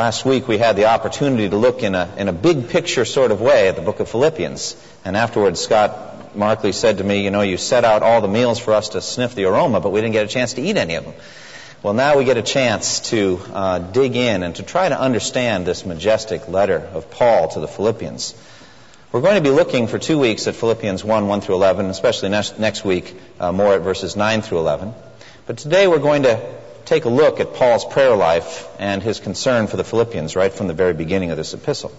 Last week we had the opportunity to look in a, in a big picture sort of way at the book of Philippians. And afterwards, Scott Markley said to me, You know, you set out all the meals for us to sniff the aroma, but we didn't get a chance to eat any of them. Well, now we get a chance to uh, dig in and to try to understand this majestic letter of Paul to the Philippians. We're going to be looking for two weeks at Philippians 1, 1 through 11, especially next, next week, uh, more at verses 9 through 11. But today we're going to take a look at Paul's prayer life and his concern for the Philippians right from the very beginning of this epistle.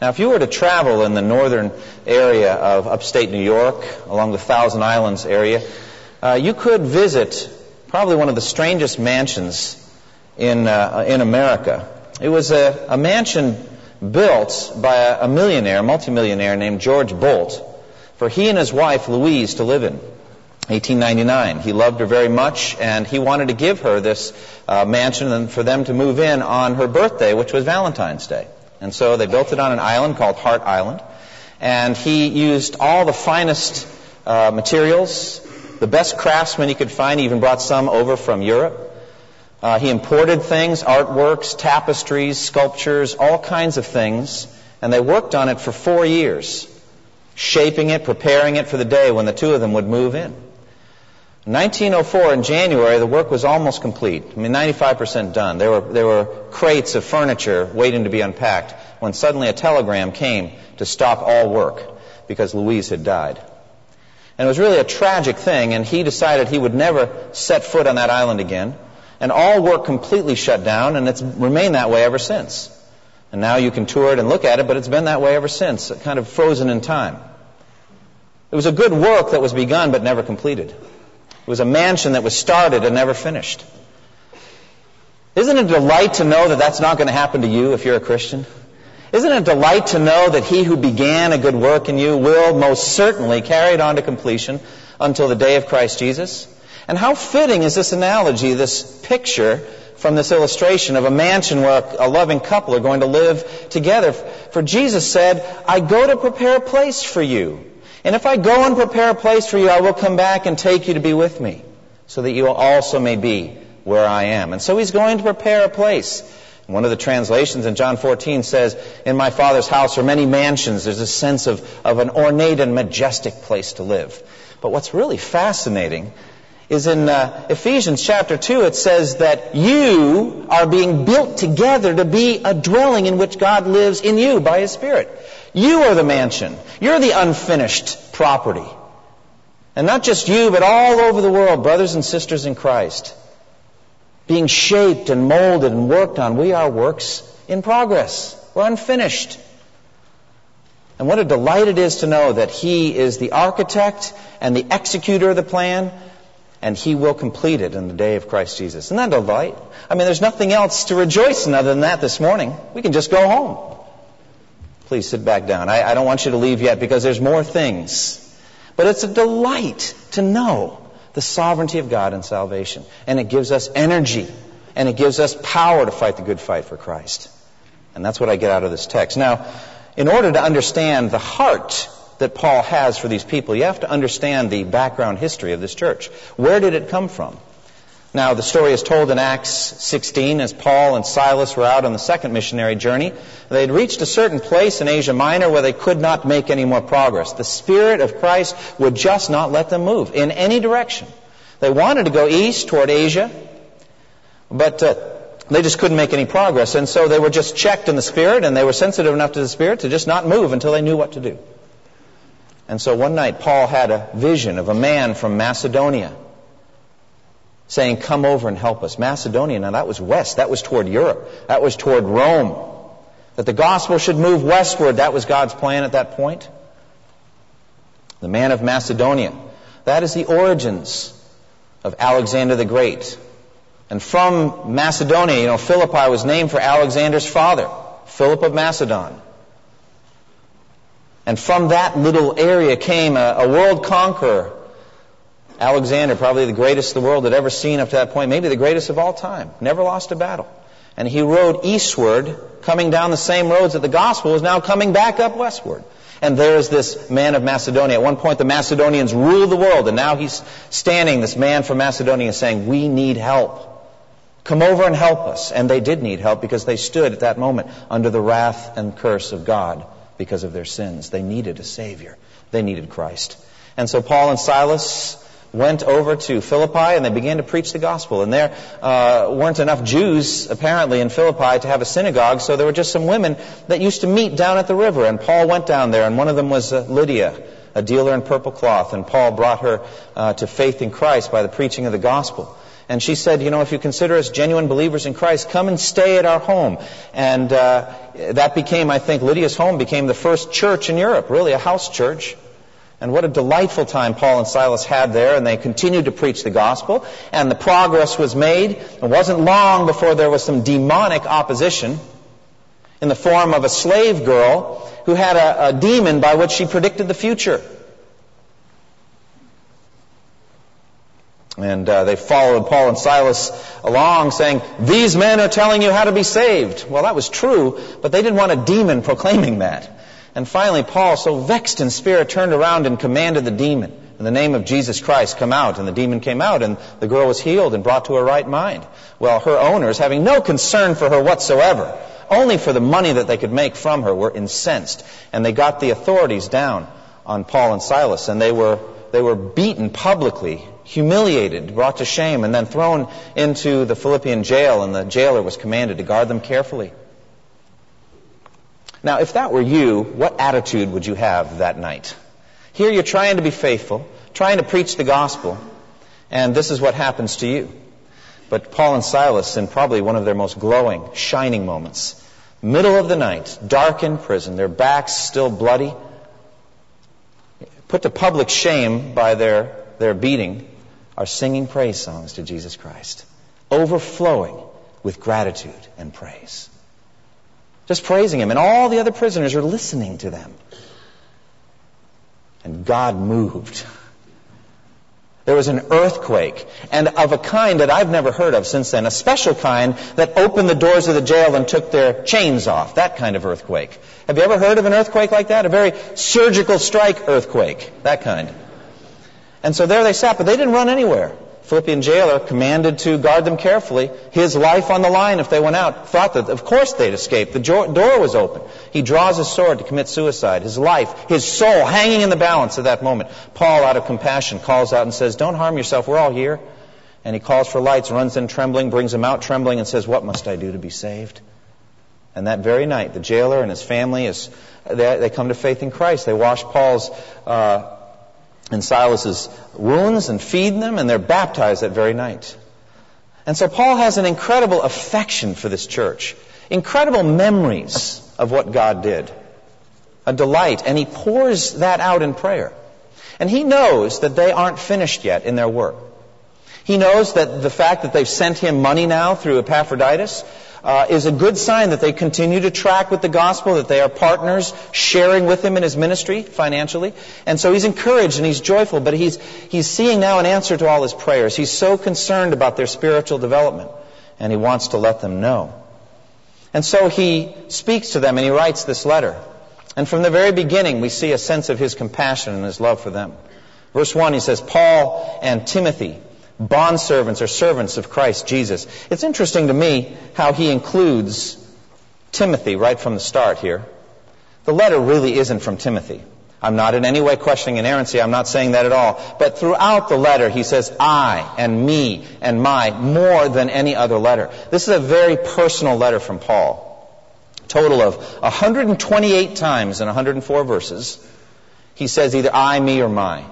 Now, if you were to travel in the northern area of upstate New York, along the Thousand Islands area, uh, you could visit probably one of the strangest mansions in, uh, in America. It was a, a mansion built by a, a millionaire, multimillionaire named George Boldt, for he and his wife Louise to live in. 1899. He loved her very much, and he wanted to give her this uh, mansion and for them to move in on her birthday, which was Valentine's Day. And so they built it on an island called Heart Island, and he used all the finest uh, materials, the best craftsmen he could find. He even brought some over from Europe. Uh, he imported things, artworks, tapestries, sculptures, all kinds of things, and they worked on it for four years, shaping it, preparing it for the day when the two of them would move in. 1904 in January, the work was almost complete. I mean, 95% done. There were, there were crates of furniture waiting to be unpacked when suddenly a telegram came to stop all work because Louise had died. And it was really a tragic thing, and he decided he would never set foot on that island again. And all work completely shut down, and it's remained that way ever since. And now you can tour it and look at it, but it's been that way ever since, kind of frozen in time. It was a good work that was begun but never completed. It was a mansion that was started and never finished. Isn't it a delight to know that that's not going to happen to you if you're a Christian? Isn't it a delight to know that he who began a good work in you will most certainly carry it on to completion until the day of Christ Jesus? And how fitting is this analogy, this picture from this illustration of a mansion where a loving couple are going to live together? For Jesus said, I go to prepare a place for you. And if I go and prepare a place for you, I will come back and take you to be with me, so that you also may be where I am. And so he's going to prepare a place. One of the translations in John 14 says, In my Father's house are many mansions. There's a sense of, of an ornate and majestic place to live. But what's really fascinating is in uh, Ephesians chapter 2, it says that you are being built together to be a dwelling in which God lives in you by His Spirit. You are the mansion. You're the unfinished property. And not just you, but all over the world, brothers and sisters in Christ, being shaped and molded and worked on. We are works in progress. We're unfinished. And what a delight it is to know that He is the architect and the executor of the plan, and He will complete it in the day of Christ Jesus. Isn't that a delight? I mean, there's nothing else to rejoice in other than that this morning. We can just go home. Please sit back down. I, I don't want you to leave yet because there's more things. But it's a delight to know the sovereignty of God in salvation. And it gives us energy. And it gives us power to fight the good fight for Christ. And that's what I get out of this text. Now, in order to understand the heart that Paul has for these people, you have to understand the background history of this church. Where did it come from? Now, the story is told in Acts 16 as Paul and Silas were out on the second missionary journey. They had reached a certain place in Asia Minor where they could not make any more progress. The Spirit of Christ would just not let them move in any direction. They wanted to go east toward Asia, but uh, they just couldn't make any progress. And so they were just checked in the Spirit, and they were sensitive enough to the Spirit to just not move until they knew what to do. And so one night, Paul had a vision of a man from Macedonia saying, Come over and help us. Macedonia, now that was west. That was toward Europe. That was toward Rome. That the gospel should move westward. That was God's plan at that point. The man of Macedonia. That is the origins of Alexander the Great. And from Macedonia, you know, Philippi was named for Alexander's father, Philip of Macedon. And from that little area came a, a world conqueror. Alexander, probably the greatest the world had ever seen up to that point, maybe the greatest of all time. Never lost a battle. And he rode eastward, coming down the same roads that the gospel was now coming back up westward. And there is this man of Macedonia. At one point, the Macedonians ruled the world, and now he's standing, this man from Macedonia, saying, We need help. Come over and help us. And they did need help because they stood at that moment under the wrath and curse of God because of their sins. They needed a Savior. They needed Christ. And so Paul and Silas went over to Philippi and they began to preach the gospel. And there uh, weren't enough Jews, apparently, in Philippi to have a synagogue, so there were just some women that used to meet down at the river. And Paul went down there, and one of them was uh, Lydia, a dealer in purple cloth. And Paul brought her uh, to faith in Christ by the preaching of the gospel. And she said, you know, if you consider us genuine believers in Christ, come and stay at our home. And uh, that became, I think, Lydia's home became the first church in Europe, really a house church. And what a delightful time Paul and Silas had there, and they continued to preach the gospel, and the progress was made. It wasn't long before there was some demonic opposition in the form of a slave girl who had a, a demon by which she predicted the future. And uh, they followed Paul and Silas along saying, These men are telling you how to be saved. Well, that was true, but they didn't want a demon proclaiming that. And finally, Paul, so vexed in spirit, turned around and commanded the demon, in the name of Jesus Christ, come out. And the demon came out, and the girl was healed and brought to her right mind. Well, her owners, having no concern for her whatsoever, only for the money that they could make from her, were incensed. And they got the authorities down on Paul and Silas, and they were, they were beaten publicly, humiliated, brought to shame, and then thrown into the Philippian jail, and the jailer was commanded to guard them carefully. Now, if that were you, what attitude would you have that night? Here you're trying to be faithful, trying to preach the gospel, and this is what happens to you. But Paul and Silas, in probably one of their most glowing, shining moments, middle of the night, dark in prison, their backs still bloody, put to public shame by their, their beating, are singing praise songs to Jesus Christ, overflowing with gratitude and praise just praising him. And all the other prisoners are listening to them. And God moved. There was an earthquake, and of a kind that I've never heard of since then, a special kind that opened the doors of the jail and took their chains off. That kind of earthquake. Have you ever heard of an earthquake like that? A very surgical strike earthquake. That kind. And so there they sat, but they didn't run anywhere. Philippian jailer, commanded to guard them carefully, his life on the line if they went out, thought that of course they'd escape. The door was open. He draws his sword to commit suicide. His life, his soul hanging in the balance at that moment. Paul, out of compassion, calls out and says, Don't harm yourself. We're all here. And he calls for lights, runs in trembling, brings them out trembling, and says, What must I do to be saved? And that very night, the jailer and his family, is, they, they come to faith in Christ. They wash Paul's uh, and Silas's wounds and feed them, and they're baptized that very night. And so Paul has an incredible affection for this church, incredible memories of what God did, a delight, and he pours that out in prayer. And he knows that they aren't finished yet in their work. He knows that the fact that they've sent him money now through Epaphroditus uh, is a good sign that they continue to track with the gospel, that they are partners, sharing with him in his ministry financially. And so he's encouraged and he's joyful, but he's, he's seeing now an answer to all his prayers. He's so concerned about their spiritual development, and he wants to let them know. And so he speaks to them and he writes this letter. And from the very beginning, we see a sense of his compassion and his love for them. Verse 1, he says, Paul and Timothy, bondservants or servants of Christ Jesus. It's interesting to me how he includes Timothy right from the start here. The letter really isn't from Timothy. I'm not in any way questioning inerrancy. I'm not saying that at all. But throughout the letter, he says I and me and my more than any other letter. This is a very personal letter from Paul. Total of 128 times in 104 verses, he says either I, me, or my.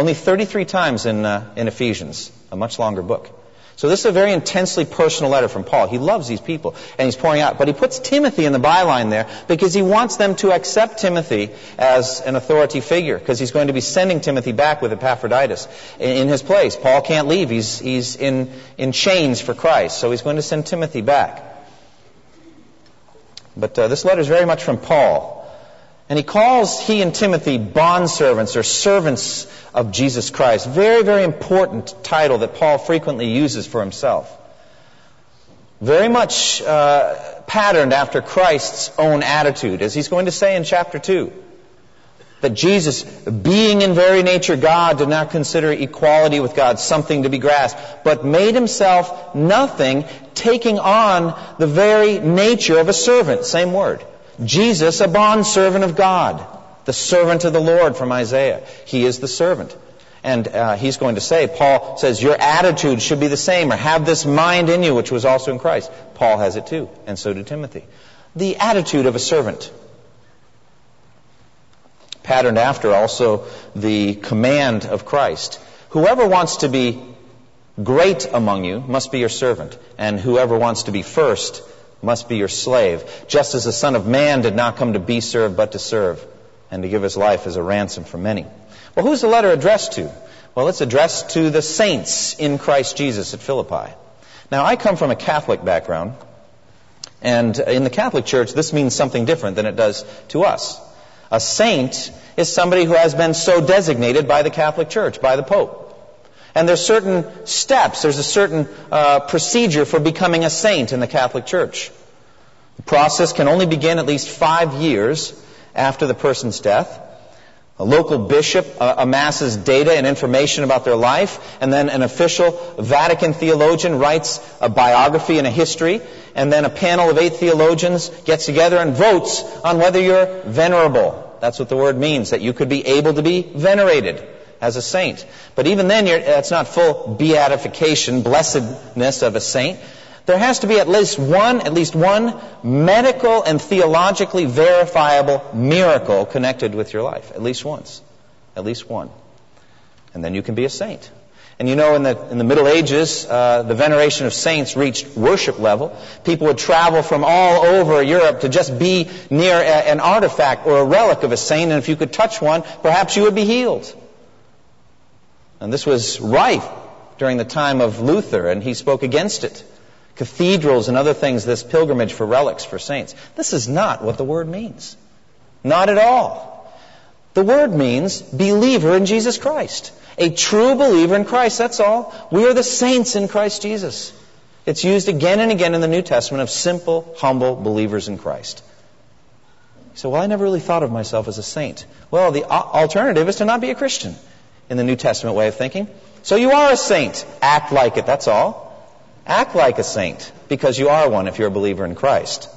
Only 33 times in, uh, in Ephesians, a much longer book. So this is a very intensely personal letter from Paul. He loves these people and he's pouring out. But he puts Timothy in the byline there because he wants them to accept Timothy as an authority figure because he's going to be sending Timothy back with Epaphroditus in, his place. Paul can't leave. He's, he's in, in chains for Christ. So he's going to send Timothy back. But uh, this letter is very much from Paul. And he calls he and Timothy bondservants or servants of Jesus Christ. Very, very important title that Paul frequently uses for himself. Very much uh, patterned after Christ's own attitude, as he's going to say in chapter 2. That Jesus, being in very nature God, did not consider equality with God something to be grasped, but made himself nothing, taking on the very nature of a servant. Same word. Jesus, a bondservant of God, the servant of the Lord from Isaiah. He is the servant. And uh, he's going to say, Paul says, your attitude should be the same, or have this mind in you, which was also in Christ. Paul has it too, and so did Timothy. The attitude of a servant patterned after also the command of Christ. Whoever wants to be great among you must be your servant, and whoever wants to be first must be your slave, just as the Son of Man did not come to be served, but to serve, and to give his life as a ransom for many. Well, who's the letter addressed to? Well, it's addressed to the saints in Christ Jesus at Philippi. Now, I come from a Catholic background, and in the Catholic Church, this means something different than it does to us. A saint is somebody who has been so designated by the Catholic Church, by the Pope. And there's certain steps, there's a certain uh, procedure for becoming a saint in the Catholic Church. The process can only begin at least five years after the person's death. A local bishop uh, amasses data and information about their life, and then an official Vatican theologian writes a biography and a history, and then a panel of eight theologians gets together and votes on whether you're venerable. That's what the word means, that you could be able to be venerated as a saint. But even then, that's not full beatification, blessedness of a saint. There has to be at least one, at least one medical and theologically verifiable miracle connected with your life. At least once. At least one. And then you can be a saint. And you know, in the, in the Middle Ages, uh, the veneration of saints reached worship level. People would travel from all over Europe to just be near a, an artifact or a relic of a saint, and if you could touch one, perhaps you would be healed. And this was rife during the time of Luther, and he spoke against it. Cathedrals and other things, this pilgrimage for relics for saints. This is not what the word means. Not at all. The word means believer in Jesus Christ. A true believer in Christ, that's all. We are the saints in Christ Jesus. It's used again and again in the New Testament of simple, humble believers in Christ. So, well, I never really thought of myself as a saint. Well, the alternative is to not be a Christian in the New Testament way of thinking. So you are a saint. Act like it, that's all. Act like a saint, because you are one if you're a believer in Christ.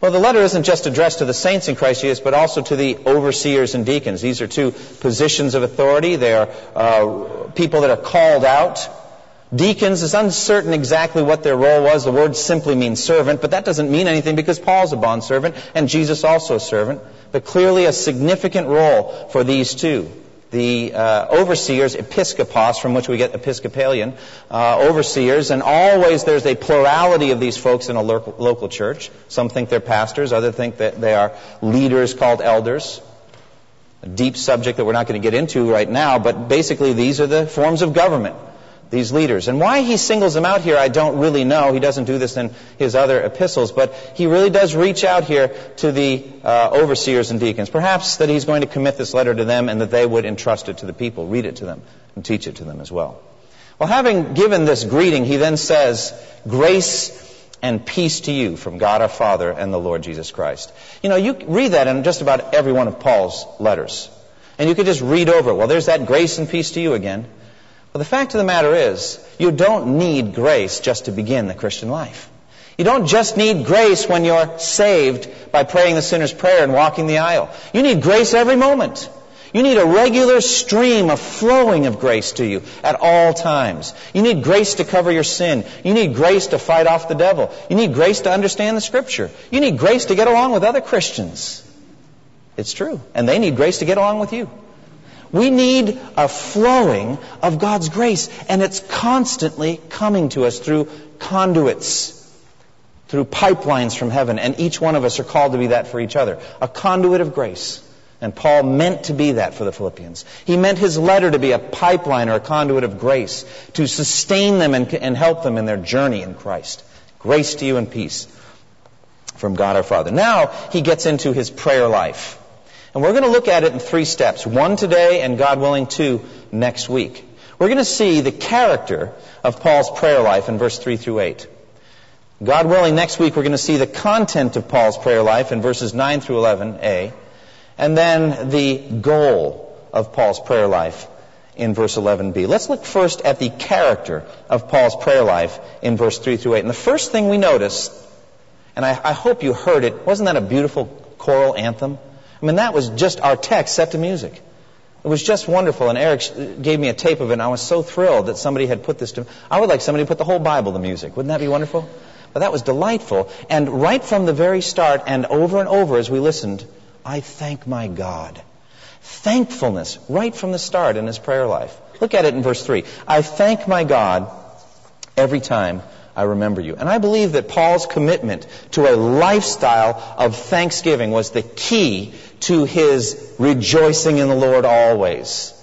Well, the letter isn't just addressed to the saints in Christ Jesus, but also to the overseers and deacons. These are two positions of authority. They are uh, people that are called out. Deacons is uncertain exactly what their role was. The word simply means servant, but that doesn't mean anything because Paul's a bondservant and Jesus also a servant. But clearly a significant role for these two the uh, overseers, episkopos, from which we get Episcopalian, uh, overseers, and always there's a plurality of these folks in a local, local church. Some think they're pastors, others think that they are leaders called elders. A deep subject that we're not going to get into right now, but basically these are the forms of government these leaders. And why he singles them out here, I don't really know. He doesn't do this in his other epistles, but he really does reach out here to the uh, overseers and deacons. Perhaps that he's going to commit this letter to them and that they would entrust it to the people, read it to them, and teach it to them as well. Well, having given this greeting, he then says, Grace and peace to you from God our Father and the Lord Jesus Christ. You know, you read that in just about every one of Paul's letters. And you could just read over it. Well, there's that grace and peace to you again. Well, the fact of the matter is, you don't need grace just to begin the Christian life. You don't just need grace when you're saved by praying the sinner's prayer and walking the aisle. You need grace every moment. You need a regular stream of flowing of grace to you at all times. You need grace to cover your sin. You need grace to fight off the devil. You need grace to understand the Scripture. You need grace to get along with other Christians. It's true. And they need grace to get along with you. We need a flowing of God's grace, and it's constantly coming to us through conduits, through pipelines from heaven, and each one of us are called to be that for each other. A conduit of grace. And Paul meant to be that for the Philippians. He meant his letter to be a pipeline or a conduit of grace, to sustain them and, and help them in their journey in Christ. Grace to you and peace from God our Father. Now he gets into his prayer life. And we're going to look at it in three steps. One today, and God willing, two next week. We're going to see the character of Paul's prayer life in verse 3 through 8. God willing, next week we're going to see the content of Paul's prayer life in verses 9 through 11a, and then the goal of Paul's prayer life in verse 11b. Let's look first at the character of Paul's prayer life in verse 3 through 8. And the first thing we notice, and I, I hope you heard it, wasn't that a beautiful choral anthem? I mean, that was just our text set to music. It was just wonderful, and Eric gave me a tape of it, and I was so thrilled that somebody had put this to me. I would like somebody to put the whole Bible to music. Wouldn't that be wonderful? But that was delightful. And right from the very start, and over and over as we listened, I thank my God. Thankfulness right from the start in his prayer life. Look at it in verse 3. I thank my God every time I remember you. And I believe that Paul's commitment to a lifestyle of thanksgiving was the key to his rejoicing in the Lord always.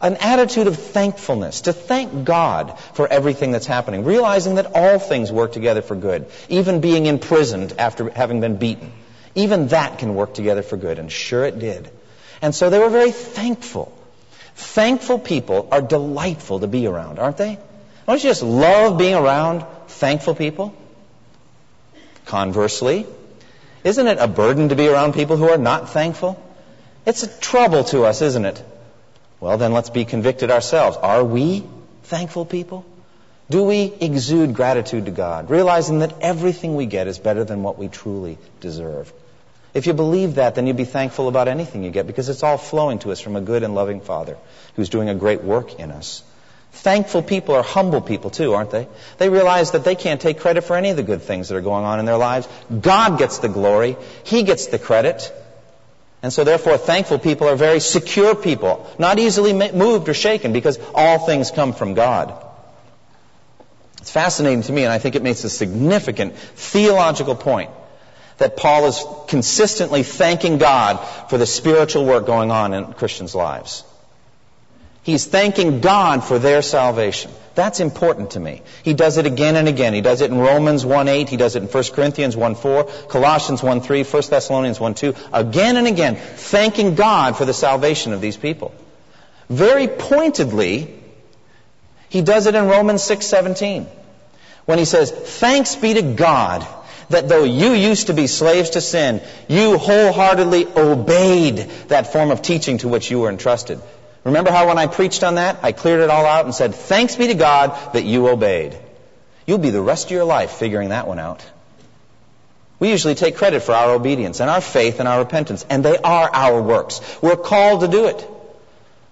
An attitude of thankfulness, to thank God for everything that's happening, realizing that all things work together for good, even being imprisoned after having been beaten. Even that can work together for good, and sure it did. And so they were very thankful. Thankful people are delightful to be around, aren't they? Don't you just love being around thankful people? Conversely, isn't it a burden to be around people who are not thankful? It's a trouble to us, isn't it? Well, then let's be convicted ourselves. Are we thankful people? Do we exude gratitude to God, realizing that everything we get is better than what we truly deserve? If you believe that, then you'd be thankful about anything you get because it's all flowing to us from a good and loving Father who's doing a great work in us. Thankful people are humble people too, aren't they? They realize that they can't take credit for any of the good things that are going on in their lives. God gets the glory. He gets the credit. And so therefore, thankful people are very secure people, not easily moved or shaken because all things come from God. It's fascinating to me, and I think it makes a significant theological point that Paul is consistently thanking God for the spiritual work going on in Christians' lives. He's thanking God for their salvation. That's important to me. He does it again and again. He does it in Romans 1.8. He does it in 1 Corinthians 1.4, Colossians 1.3, 1 Thessalonians 1.2. Again and again, thanking God for the salvation of these people. Very pointedly, he does it in Romans 6.17 when he says, Thanks be to God that though you used to be slaves to sin, you wholeheartedly obeyed that form of teaching to which you were entrusted. Remember how when I preached on that, I cleared it all out and said, Thanks be to God that you obeyed. You'll be the rest of your life figuring that one out. We usually take credit for our obedience and our faith and our repentance, and they are our works. We're called to do it.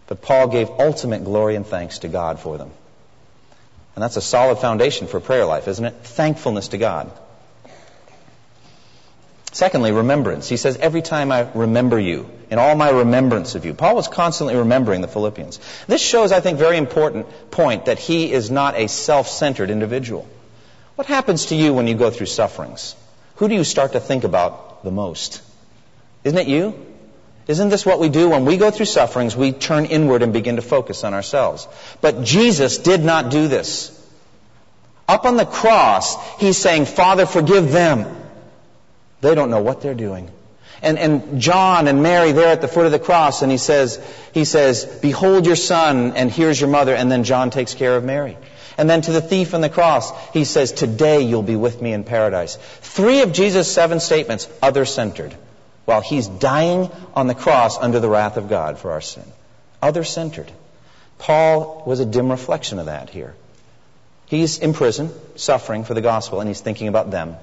But Paul gave ultimate glory and thanks to God for them. And that's a solid foundation for prayer life, isn't it? Thankfulness to God. Secondly, remembrance. He says, every time I remember you, in all my remembrance of you. Paul was constantly remembering the Philippians. This shows, I think, very important point that he is not a self-centered individual. What happens to you when you go through sufferings? Who do you start to think about the most? Isn't it you? Isn't this what we do when we go through sufferings? We turn inward and begin to focus on ourselves. But Jesus did not do this. Up on the cross, he's saying, Father, forgive them. They don't know what they're doing. And, and John and Mary there at the foot of the cross, and he says, he says, Behold your son, and here's your mother, and then John takes care of Mary. And then to the thief on the cross, he says, Today you'll be with me in paradise. Three of Jesus' seven statements, other centered, while he's dying on the cross under the wrath of God for our sin. Other centered. Paul was a dim reflection of that here. He's in prison, suffering for the gospel, and he's thinking about them.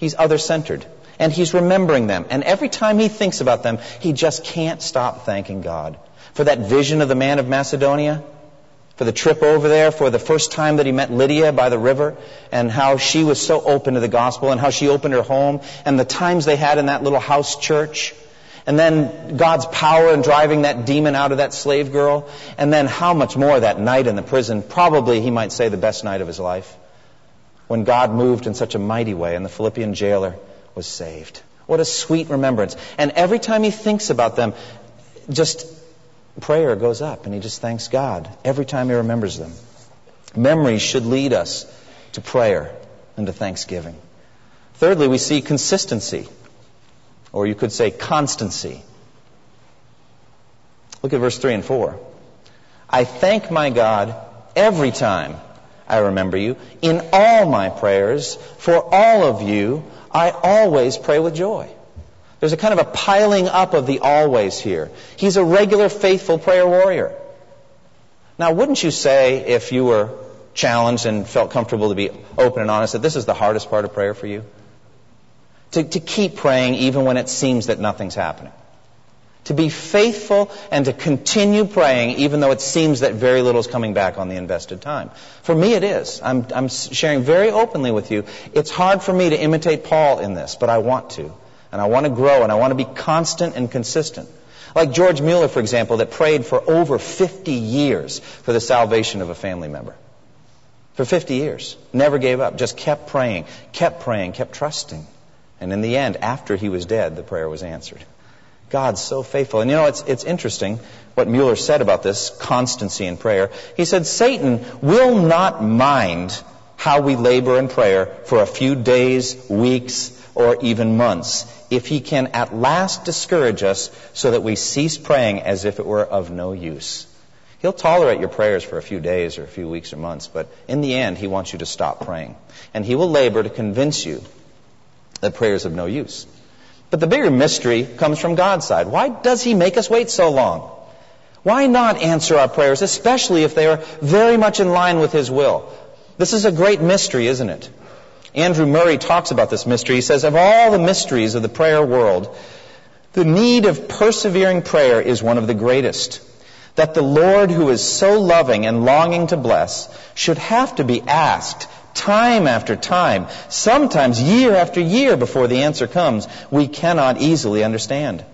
He's other centered. And he's remembering them. And every time he thinks about them, he just can't stop thanking God. For that vision of the man of Macedonia, for the trip over there, for the first time that he met Lydia by the river, and how she was so open to the gospel, and how she opened her home, and the times they had in that little house church. And then God's power in driving that demon out of that slave girl. And then how much more that night in the prison, probably he might say the best night of his life when God moved in such a mighty way and the Philippian jailer was saved. What a sweet remembrance. And every time he thinks about them, just prayer goes up and he just thanks God every time he remembers them. Memories should lead us to prayer and to thanksgiving. Thirdly, we see consistency. Or you could say constancy. Look at verse 3 and 4. I thank my God every time I remember you. In all my prayers, for all of you, I always pray with joy. There's a kind of a piling up of the always here. He's a regular, faithful prayer warrior. Now, wouldn't you say, if you were challenged and felt comfortable to be open and honest, that this is the hardest part of prayer for you? To, to keep praying even when it seems that nothing's happening to be faithful and to continue praying even though it seems that very little is coming back on the invested time. For me, it is. I'm, I'm sharing very openly with you. It's hard for me to imitate Paul in this, but I want to. And I want to grow and I want to be constant and consistent. Like George Mueller, for example, that prayed for over 50 years for the salvation of a family member. For 50 years. Never gave up. Just kept praying, kept praying, kept trusting. And in the end, after he was dead, the prayer was answered. God's so faithful. And you know, it's, it's interesting what Mueller said about this constancy in prayer. He said, Satan will not mind how we labor in prayer for a few days, weeks, or even months if he can at last discourage us so that we cease praying as if it were of no use. He'll tolerate your prayers for a few days or a few weeks or months, but in the end, he wants you to stop praying. And he will labor to convince you that prayer is of no use. But the bigger mystery comes from God's side. Why does He make us wait so long? Why not answer our prayers, especially if they are very much in line with His will? This is a great mystery, isn't it? Andrew Murray talks about this mystery. He says, of all the mysteries of the prayer world, the need of persevering prayer is one of the greatest. That the Lord, who is so loving and longing to bless, should have to be asked time after time, sometimes year after year before the answer comes, we cannot easily understand.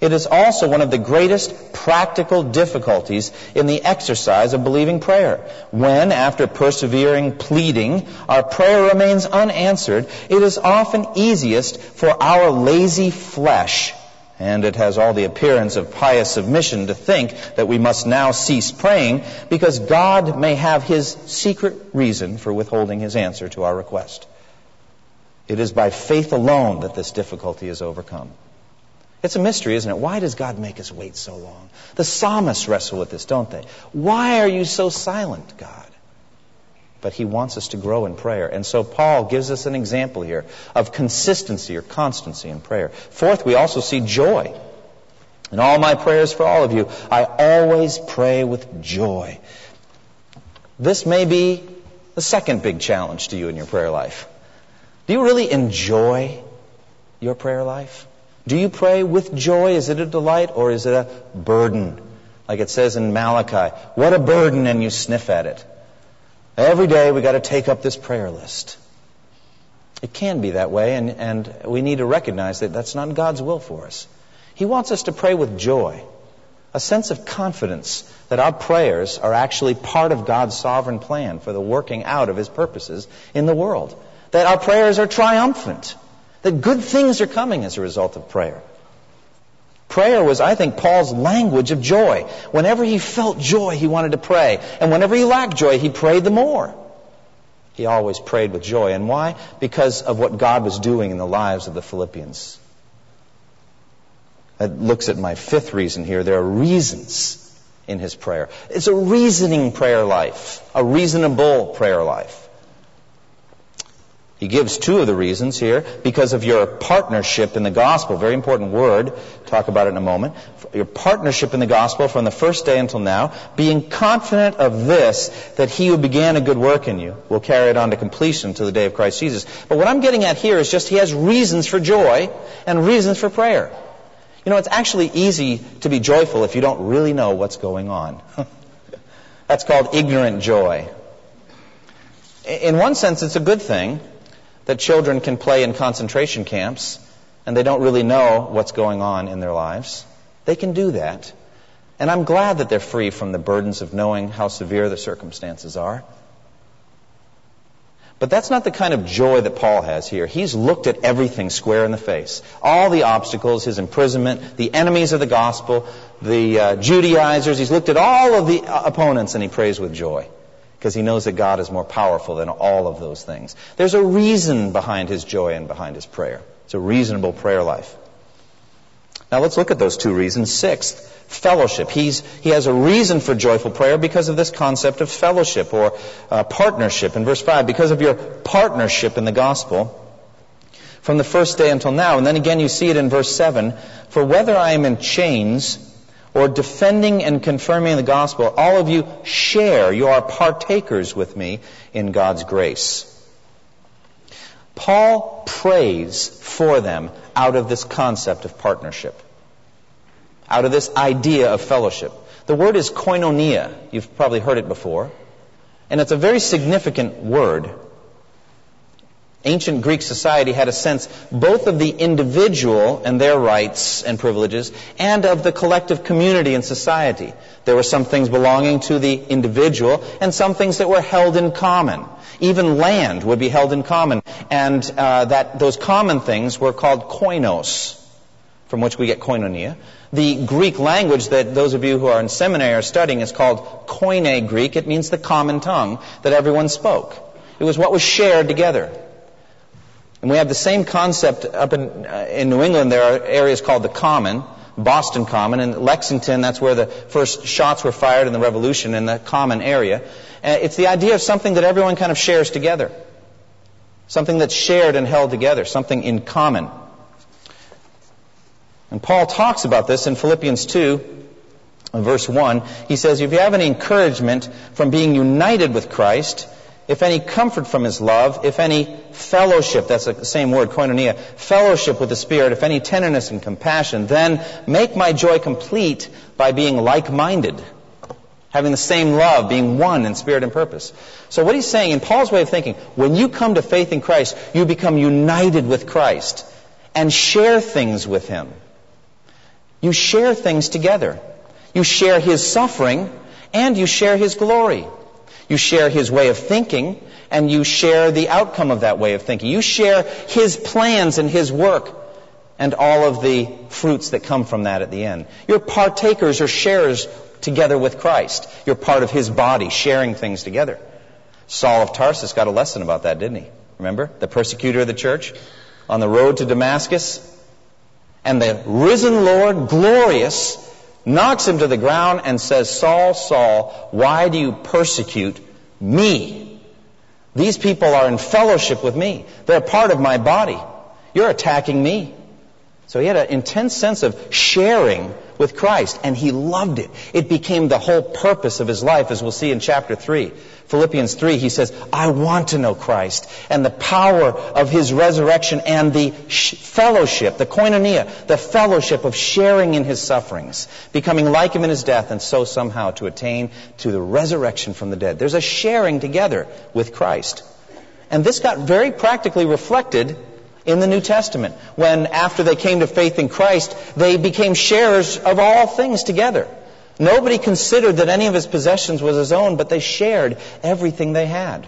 It is also one of the greatest practical difficulties in the exercise of believing prayer. When, after persevering pleading, our prayer remains unanswered, it is often easiest for our lazy flesh and it has all the appearance of pious submission to think that we must now cease praying because God may have his secret reason for withholding his answer to our request. It is by faith alone that this difficulty is overcome. It's a mystery, isn't it? Why does God make us wait so long? The psalmists wrestle with this, don't they? Why are you so silent, God? But he wants us to grow in prayer. And so Paul gives us an example here of consistency or constancy in prayer. Fourth, we also see joy. In all my prayers for all of you, I always pray with joy. This may be the second big challenge to you in your prayer life. Do you really enjoy your prayer life? Do you pray with joy? Is it a delight or is it a burden? Like it says in Malachi, what a burden and you sniff at it. Every day we got to take up this prayer list. It can be that way, and, and we need to recognize that that's not God's will for us. He wants us to pray with joy, a sense of confidence that our prayers are actually part of God's sovereign plan for the working out of His purposes in the world. That our prayers are triumphant, that good things are coming as a result of prayer. Prayer was, I think, Paul's language of joy. Whenever he felt joy, he wanted to pray. And whenever he lacked joy, he prayed the more. He always prayed with joy. And why? Because of what God was doing in the lives of the Philippians. That looks at my fifth reason here. There are reasons in his prayer. It's a reasoning prayer life, a reasonable prayer life. He gives two of the reasons here because of your partnership in the gospel. Very important word. Talk about it in a moment. Your partnership in the gospel from the first day until now, being confident of this, that he who began a good work in you will carry it on to completion to the day of Christ Jesus. But what I'm getting at here is just he has reasons for joy and reasons for prayer. You know, it's actually easy to be joyful if you don't really know what's going on. That's called ignorant joy. In one sense, it's a good thing that children can play in concentration camps and they don't really know what's going on in their lives. They can do that. And I'm glad that they're free from the burdens of knowing how severe the circumstances are. But that's not the kind of joy that Paul has here. He's looked at everything square in the face. All the obstacles, his imprisonment, the enemies of the gospel, the uh, Judaizers. He's looked at all of the uh, opponents and he prays with joy because he knows that God is more powerful than all of those things. There's a reason behind his joy and behind his prayer. It's a reasonable prayer life. Now let's look at those two reasons. Sixth, fellowship. He's, he has a reason for joyful prayer because of this concept of fellowship or uh, partnership. In verse 5, because of your partnership in the gospel from the first day until now. And then again you see it in verse 7, for whether I am in chains or defending and confirming the gospel, all of you share, you are partakers with me in God's grace. Paul prays for them out of this concept of partnership out of this idea of fellowship. The word is koinonia. You've probably heard it before. And it's a very significant word. Ancient Greek society had a sense both of the individual and their rights and privileges and of the collective community and society. There were some things belonging to the individual and some things that were held in common. Even land would be held in common. And uh, that those common things were called koinos, from which we get koinonia. The Greek language that those of you who are in seminary are studying is called Koine Greek. It means the common tongue that everyone spoke. It was what was shared together. And we have the same concept up in, uh, in New England. There are areas called the Common, Boston Common. and Lexington, that's where the first shots were fired in the Revolution in the Common area. Uh, it's the idea of something that everyone kind of shares together. Something that's shared and held together. Something in common. And Paul talks about this in Philippians 2, verse 1. He says, If you have any encouragement from being united with Christ, if any comfort from his love, if any fellowship, that's the same word, koinonia, fellowship with the Spirit, if any tenderness and compassion, then make my joy complete by being like-minded, having the same love, being one in spirit and purpose. So what he's saying, in Paul's way of thinking, when you come to faith in Christ, you become united with Christ and share things with him. You share things together. You share his suffering and you share his glory. You share his way of thinking and you share the outcome of that way of thinking. You share his plans and his work and all of the fruits that come from that at the end. You're partakers or sharers together with Christ. You're part of his body, sharing things together. Saul of Tarsus got a lesson about that, didn't he? Remember? The persecutor of the church on the road to Damascus. And the risen Lord, glorious, knocks him to the ground and says, Saul, Saul, why do you persecute me? These people are in fellowship with me. They're part of my body. You're attacking me. So he had an intense sense of sharing with Christ, and he loved it. It became the whole purpose of his life, as we'll see in chapter 3. Philippians 3, he says, I want to know Christ and the power of his resurrection and the fellowship, the koinonia, the fellowship of sharing in his sufferings, becoming like him in his death, and so somehow to attain to the resurrection from the dead. There's a sharing together with Christ. And this got very practically reflected in the New Testament when, after they came to faith in Christ, they became sharers of all things together. Nobody considered that any of his possessions was his own, but they shared everything they had.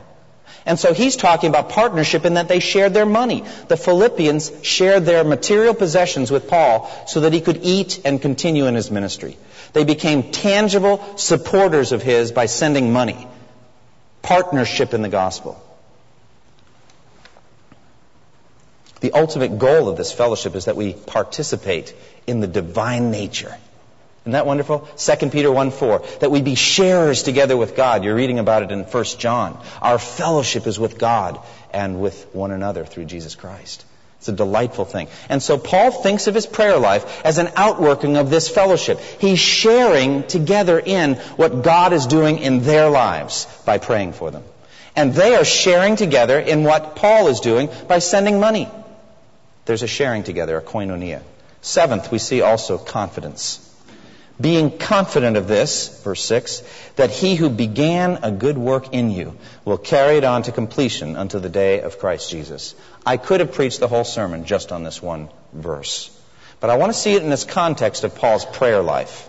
And so he's talking about partnership in that they shared their money. The Philippians shared their material possessions with Paul so that he could eat and continue in his ministry. They became tangible supporters of his by sending money. Partnership in the gospel. The ultimate goal of this fellowship is that we participate in the divine nature. Isn't that wonderful? 2 Peter 1 4. That we be sharers together with God. You're reading about it in 1 John. Our fellowship is with God and with one another through Jesus Christ. It's a delightful thing. And so Paul thinks of his prayer life as an outworking of this fellowship. He's sharing together in what God is doing in their lives by praying for them. And they are sharing together in what Paul is doing by sending money. There's a sharing together, a koinonia. Seventh, we see also confidence. Being confident of this, verse 6, that he who began a good work in you will carry it on to completion unto the day of Christ Jesus. I could have preached the whole sermon just on this one verse. But I want to see it in this context of Paul's prayer life.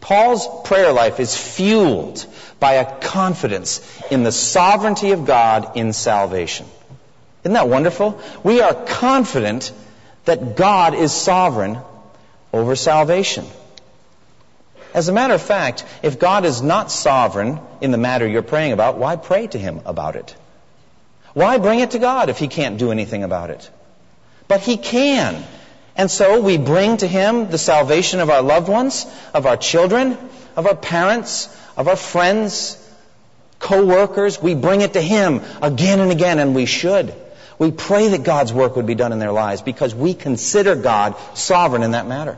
Paul's prayer life is fueled by a confidence in the sovereignty of God in salvation. Isn't that wonderful? We are confident that God is sovereign over salvation. As a matter of fact, if God is not sovereign in the matter you're praying about, why pray to Him about it? Why bring it to God if He can't do anything about it? But He can. And so we bring to Him the salvation of our loved ones, of our children, of our parents, of our friends, co-workers. We bring it to Him again and again, and we should. We pray that God's work would be done in their lives because we consider God sovereign in that matter.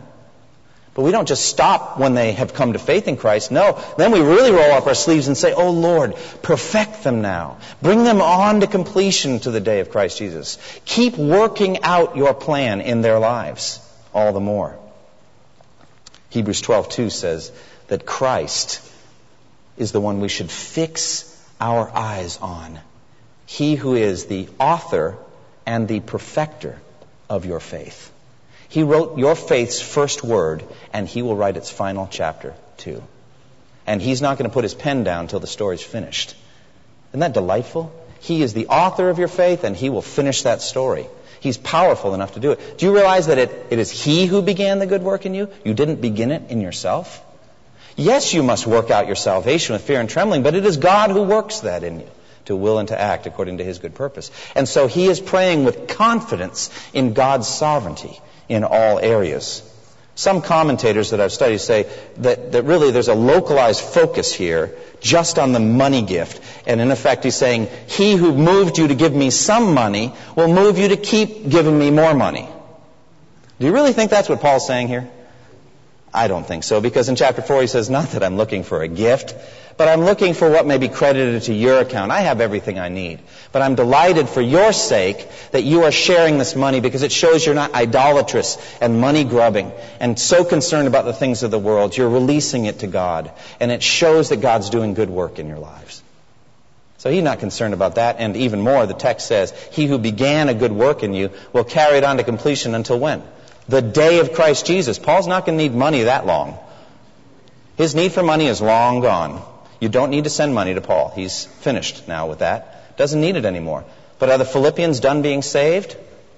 But we don't just stop when they have come to faith in Christ. No, then we really roll up our sleeves and say, Oh Lord, perfect them now. Bring them on to completion to the day of Christ Jesus. Keep working out your plan in their lives all the more. Hebrews 12:2 says that Christ is the one we should fix our eyes on. He who is the author and the perfecter of your faith. He wrote your faith's first word, and he will write its final chapter too. And he's not going to put his pen down until the story's finished. Isn't that delightful? He is the author of your faith, and he will finish that story. He's powerful enough to do it. Do you realize that it, it is he who began the good work in you? You didn't begin it in yourself. Yes, you must work out your salvation with fear and trembling, but it is God who works that in you to will and to act according to his good purpose. And so he is praying with confidence in God's sovereignty in all areas. Some commentators that I've studied say that, that really there's a localized focus here just on the money gift. And in effect, he's saying, He who moved you to give me some money will move you to keep giving me more money. Do you really think that's what Paul's saying here? I don't think so, because in chapter 4 he says, Not that I'm looking for a gift, but I'm looking for what may be credited to your account. I have everything I need. But I'm delighted for your sake that you are sharing this money because it shows you're not idolatrous and money grubbing and so concerned about the things of the world. You're releasing it to God. And it shows that God's doing good work in your lives. So he's not concerned about that. And even more, the text says, He who began a good work in you will carry it on to completion until when? The day of Christ Jesus. Paul's not going to need money that long. His need for money is long gone. You don't need to send money to Paul. He's finished now with that. Doesn't need it anymore. But are the Philippians done being saved?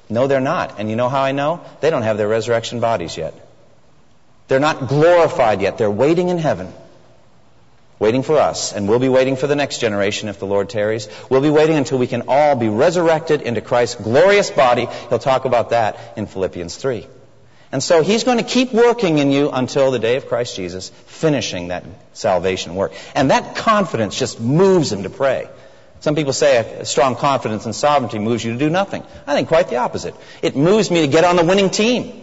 No, they're not. And you know how I know? They don't have their resurrection bodies yet. They're not glorified yet. They're waiting in heaven. Waiting for us. And we'll be waiting for the next generation if the Lord tarries. We'll be waiting until we can all be resurrected into Christ's glorious body. He'll talk about that in Philippians 3. And so he's going to keep working in you until the day of Christ Jesus, finishing that salvation work. And that confidence just moves him to pray. Some people say a strong confidence in sovereignty moves you to do nothing. I think quite the opposite. It moves me to get on the winning team,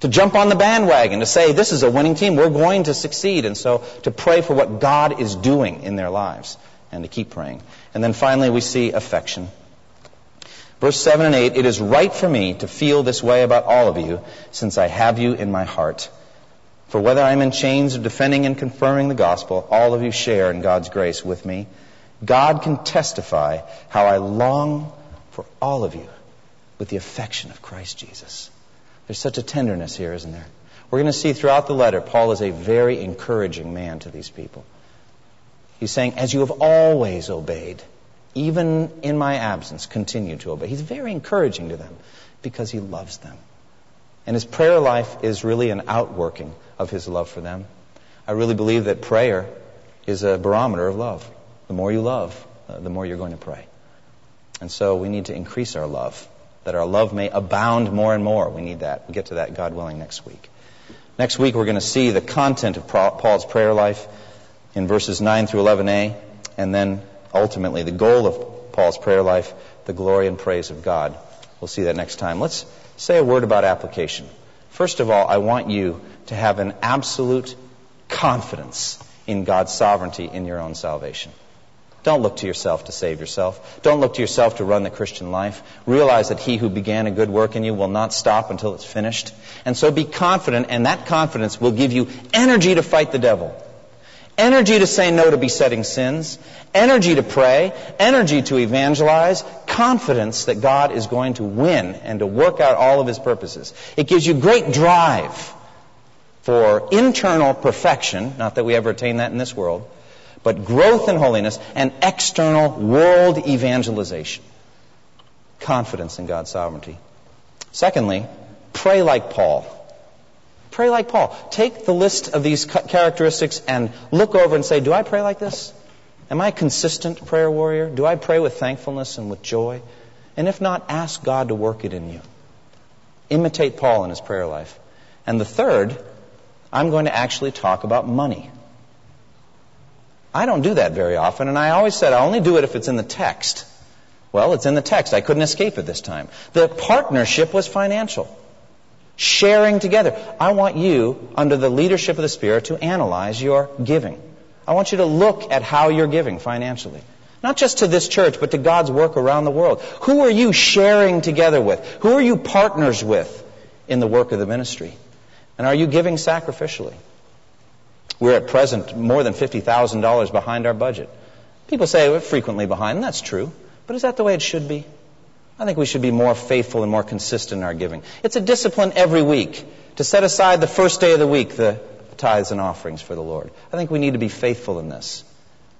to jump on the bandwagon, to say, this is a winning team, we're going to succeed. And so to pray for what God is doing in their lives and to keep praying. And then finally we see affection. Verse 7 and 8, it is right for me to feel this way about all of you, since I have you in my heart. For whether I am in chains of defending and confirming the gospel, all of you share in God's grace with me. God can testify how I long for all of you with the affection of Christ Jesus. There's such a tenderness here, isn't there? We're going to see throughout the letter, Paul is a very encouraging man to these people. He's saying, as you have always obeyed, even in my absence, continue to obey. He's very encouraging to them because he loves them. And his prayer life is really an outworking of his love for them. I really believe that prayer is a barometer of love. The more you love, uh, the more you're going to pray. And so we need to increase our love, that our love may abound more and more. We need that. We'll get to that, God willing, next week. Next week, we're going to see the content of Paul's prayer life in verses 9 through 11a, and then ultimately the goal of Paul's prayer life, the glory and praise of God. We'll see that next time. Let's say a word about application. First of all, I want you to have an absolute confidence in God's sovereignty in your own salvation. Don't look to yourself to save yourself. Don't look to yourself to run the Christian life. Realize that he who began a good work in you will not stop until it's finished. And so be confident, and that confidence will give you energy to fight the devil energy to say no to besetting sins, energy to pray, energy to evangelize, confidence that God is going to win and to work out all of his purposes. It gives you great drive for internal perfection, not that we ever attain that in this world, but growth in holiness and external world evangelization. Confidence in God's sovereignty. Secondly, pray like Paul. Pray like Paul. Take the list of these characteristics and look over and say, Do I pray like this? Am I a consistent prayer warrior? Do I pray with thankfulness and with joy? And if not, ask God to work it in you. Imitate Paul in his prayer life. And the third, I'm going to actually talk about money. I don't do that very often, and I always said I only do it if it's in the text. Well, it's in the text. I couldn't escape it this time. The partnership was financial. Sharing together. I want you, under the leadership of the Spirit, to analyze your giving. I want you to look at how you're giving financially. Not just to this church, but to God's work around the world. Who are you sharing together with? Who are you partners with in the work of the ministry? And are you giving sacrificially? We're at present more than $50,000 behind our budget. People say we're frequently behind, and that's true. But is that the way it should be? I think we should be more faithful and more consistent in our giving. It's a discipline every week to set aside the first day of the week, the tithes and offerings for the Lord. I think we need to be faithful in this.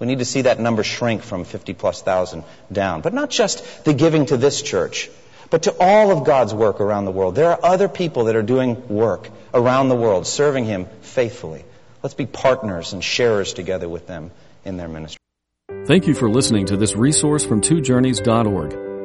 We need to see that number shrink from 50 plus thousand down. But not just the giving to this church, but to all of God's work around the world. There are other people that are doing work around the world, serving Him faithfully. Let's be partners and sharers together with them in their ministry. Thank you for listening to this resource from twojourneys.org.